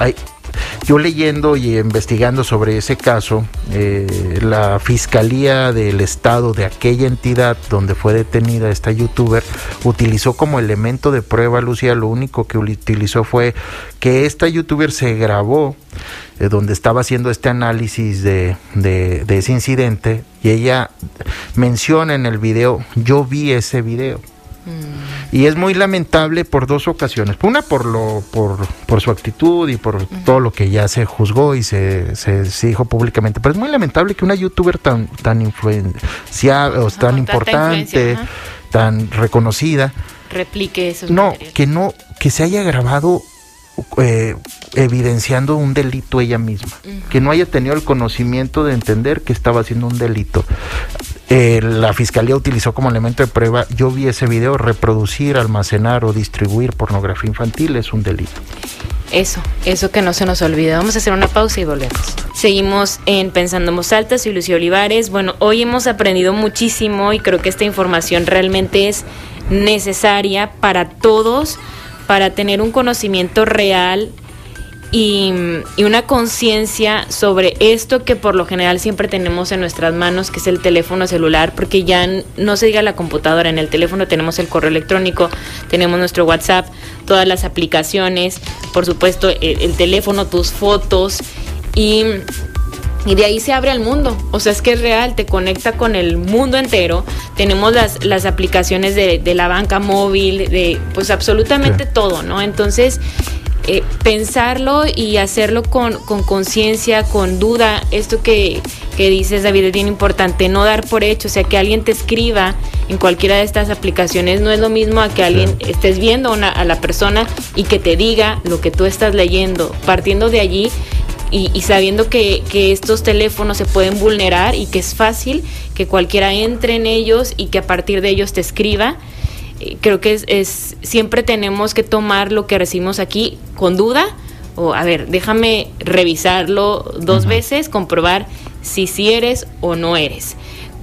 Speaker 3: Yo leyendo y investigando sobre ese caso, eh, la Fiscalía del Estado de aquella entidad donde fue detenida esta youtuber utilizó como elemento de prueba, Lucía, lo único que utilizó fue que esta youtuber se grabó eh, donde estaba haciendo este análisis de, de, ese incidente y ella menciona en el video, yo vi ese video. Mm. Y es muy lamentable por dos ocasiones. Una por lo por, por su actitud y por todo lo que ya se juzgó y se, se, dijo públicamente. Pero es muy lamentable que una youtuber tan tan influenciada o tan importante, tan reconocida
Speaker 2: replique eso.
Speaker 3: No, que no que se haya grabado eh, evidenciando un delito ella misma, que no haya tenido el conocimiento de entender que estaba haciendo un delito. Eh, la fiscalía utilizó como elemento de prueba, yo vi ese video, reproducir, almacenar o distribuir pornografía infantil es un delito.
Speaker 2: Eso, eso que no se nos olvide. Vamos a hacer una pausa y volvemos. Seguimos en Pensando en soy Lucía Olivares. Bueno, hoy hemos aprendido muchísimo y creo que esta información realmente es necesaria para todos para tener un conocimiento real y, una conciencia sobre esto que por lo general siempre tenemos en nuestras manos, que es el teléfono celular, porque ya no se diga la computadora, en el teléfono tenemos el correo electrónico, tenemos nuestro WhatsApp, todas las aplicaciones, por supuesto el teléfono, tus fotos y y de ahí se abre al mundo. O sea, es que es real, te conecta con el mundo entero. Tenemos las, las aplicaciones de, la banca móvil, de pues absolutamente todo, ¿no? Entonces, eh, pensarlo y hacerlo con conciencia, con, duda, esto que, que dices, David, es bien importante, no dar por hecho, o sea, que alguien te escriba en cualquiera de estas aplicaciones no es lo mismo a que alguien estés viendo a la persona y que te diga lo que tú estás leyendo. Partiendo de allí, y, sabiendo que, estos teléfonos se pueden vulnerar y que es fácil que cualquiera entre en ellos y que a partir de ellos te escriba, creo que es, siempre tenemos que tomar lo que recibimos aquí con duda o a ver, déjame revisarlo dos veces, comprobar si sí eres o no eres.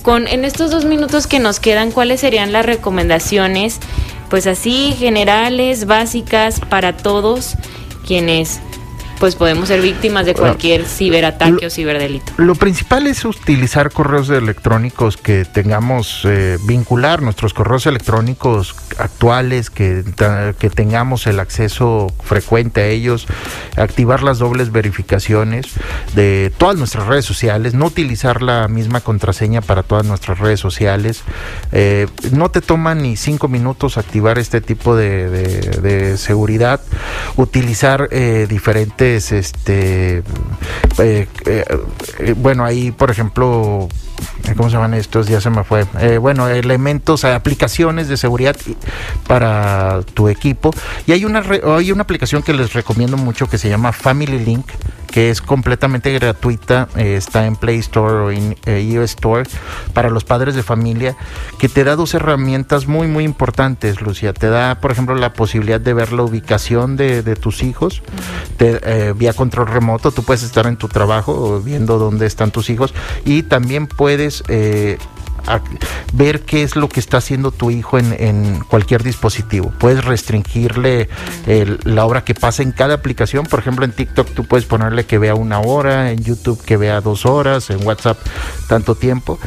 Speaker 2: Con, en estos dos minutos que nos quedan, ¿cuáles serían las recomendaciones pues así generales, básicas para todos quienes pues podemos ser víctimas de cualquier ciberataque o ciberdelito.
Speaker 3: Lo principal es utilizar correos electrónicos que tengamos, eh, vincular nuestros correos electrónicos actuales, que, que tengamos el acceso frecuente a ellos, activar las dobles verificaciones de todas nuestras redes sociales, no utilizar la misma contraseña para todas nuestras redes sociales. Eh, no te toma ni cinco minutos activar este tipo de, de, seguridad, utilizar eh, diferentes este, eh, eh, bueno, ahí, por ejemplo, ¿cómo se llaman estos? Ya se me fue. Eh, bueno, elementos, aplicaciones de seguridad para tu equipo. Y hay una, hay una aplicación que les recomiendo mucho que se llama Family Link que es completamente gratuita, eh, está en Play Store o en eh, iOS Store para los padres de familia, que te da dos herramientas muy, muy importantes, Lucia. Te da, por ejemplo, la posibilidad de ver la ubicación de, tus hijos eh, vía control remoto. Tú puedes estar en tu trabajo viendo dónde están tus hijos y también puedes ver qué es lo que está haciendo tu hijo en, cualquier dispositivo. Puedes restringirle la hora que pasa en cada aplicación. Por ejemplo, en TikTok tú puedes ponerle que vea una hora, en YouTube que vea dos horas, en WhatsApp tanto tiempo.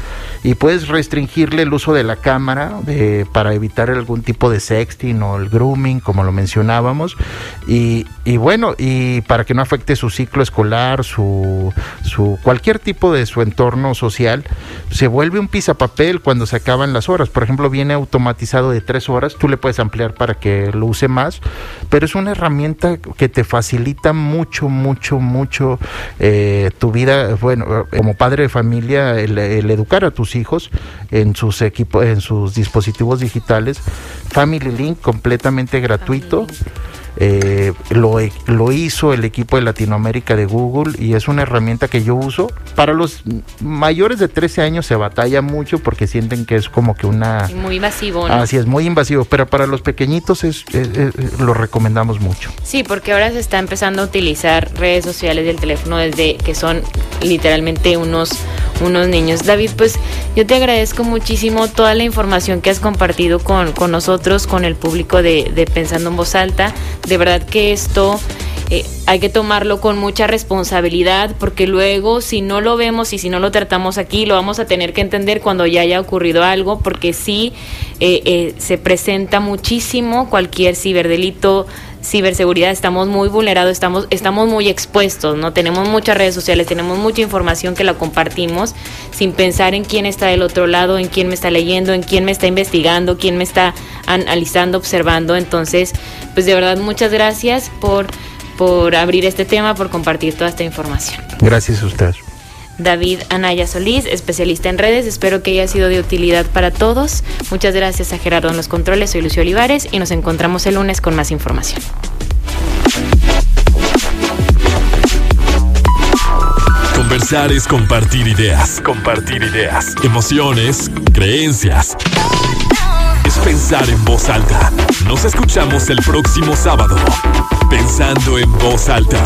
Speaker 3: Y puedes restringirle el uso de la cámara para evitar algún tipo de sexting o el grooming, como lo mencionábamos. Y, bueno, y para que no afecte su ciclo escolar, su, cualquier tipo de su entorno social, se vuelve un papel cuando se acaban las horas. Por ejemplo, viene automatizado de tres horas, tú le puedes ampliar para que lo use más, pero es una herramienta que te facilita mucho, mucho, mucho eh, tu vida, bueno, como padre de familia, el, educar a tus hijos en sus equipos, en sus dispositivos digitales. Family Link completamente gratuito. Eh, lo, lo, hizo el equipo de Latinoamérica de Google y es una herramienta que yo uso. Para los mayores de 13 años se batalla mucho porque sienten que es como que una...
Speaker 2: Muy invasivo.
Speaker 3: Así es, muy invasivo, pero para los pequeñitos es, lo recomendamos mucho.
Speaker 2: Sí, porque ahora se está empezando a utilizar redes sociales del teléfono desde que son literalmente unos, unos niños. David, pues yo te agradezco muchísimo toda la información que has compartido con, con nosotros, con el público de, de Pensando en Voz Alta de verdad que esto eh, hay que tomarlo con mucha responsabilidad porque luego si no lo vemos y si no lo tratamos aquí lo vamos a tener que entender cuando ya haya ocurrido algo porque sí eh, eh, se presenta muchísimo cualquier ciberdelito ciberseguridad estamos muy vulnerados, estamos, estamos muy expuestos, ¿no? Tenemos muchas redes sociales, tenemos mucha información que la compartimos sin pensar en quién está del otro lado, en quién me está leyendo, en quién me está investigando, quién me está analizando, observando. Entonces, pues de verdad, muchas gracias por, por abrir este tema, por compartir toda esta información.
Speaker 3: Gracias a usted.
Speaker 2: David Anaya Solís, especialista en redes. Espero que haya sido de utilidad para todos. Muchas gracias a Gerardo en los controles. Soy Lucio Olivares y nos encontramos el lunes con más información.
Speaker 1: Conversar es compartir ideas, compartir ideas, emociones, creencias. Es pensar en voz alta. Nos escuchamos el próximo sábado pensando en voz alta.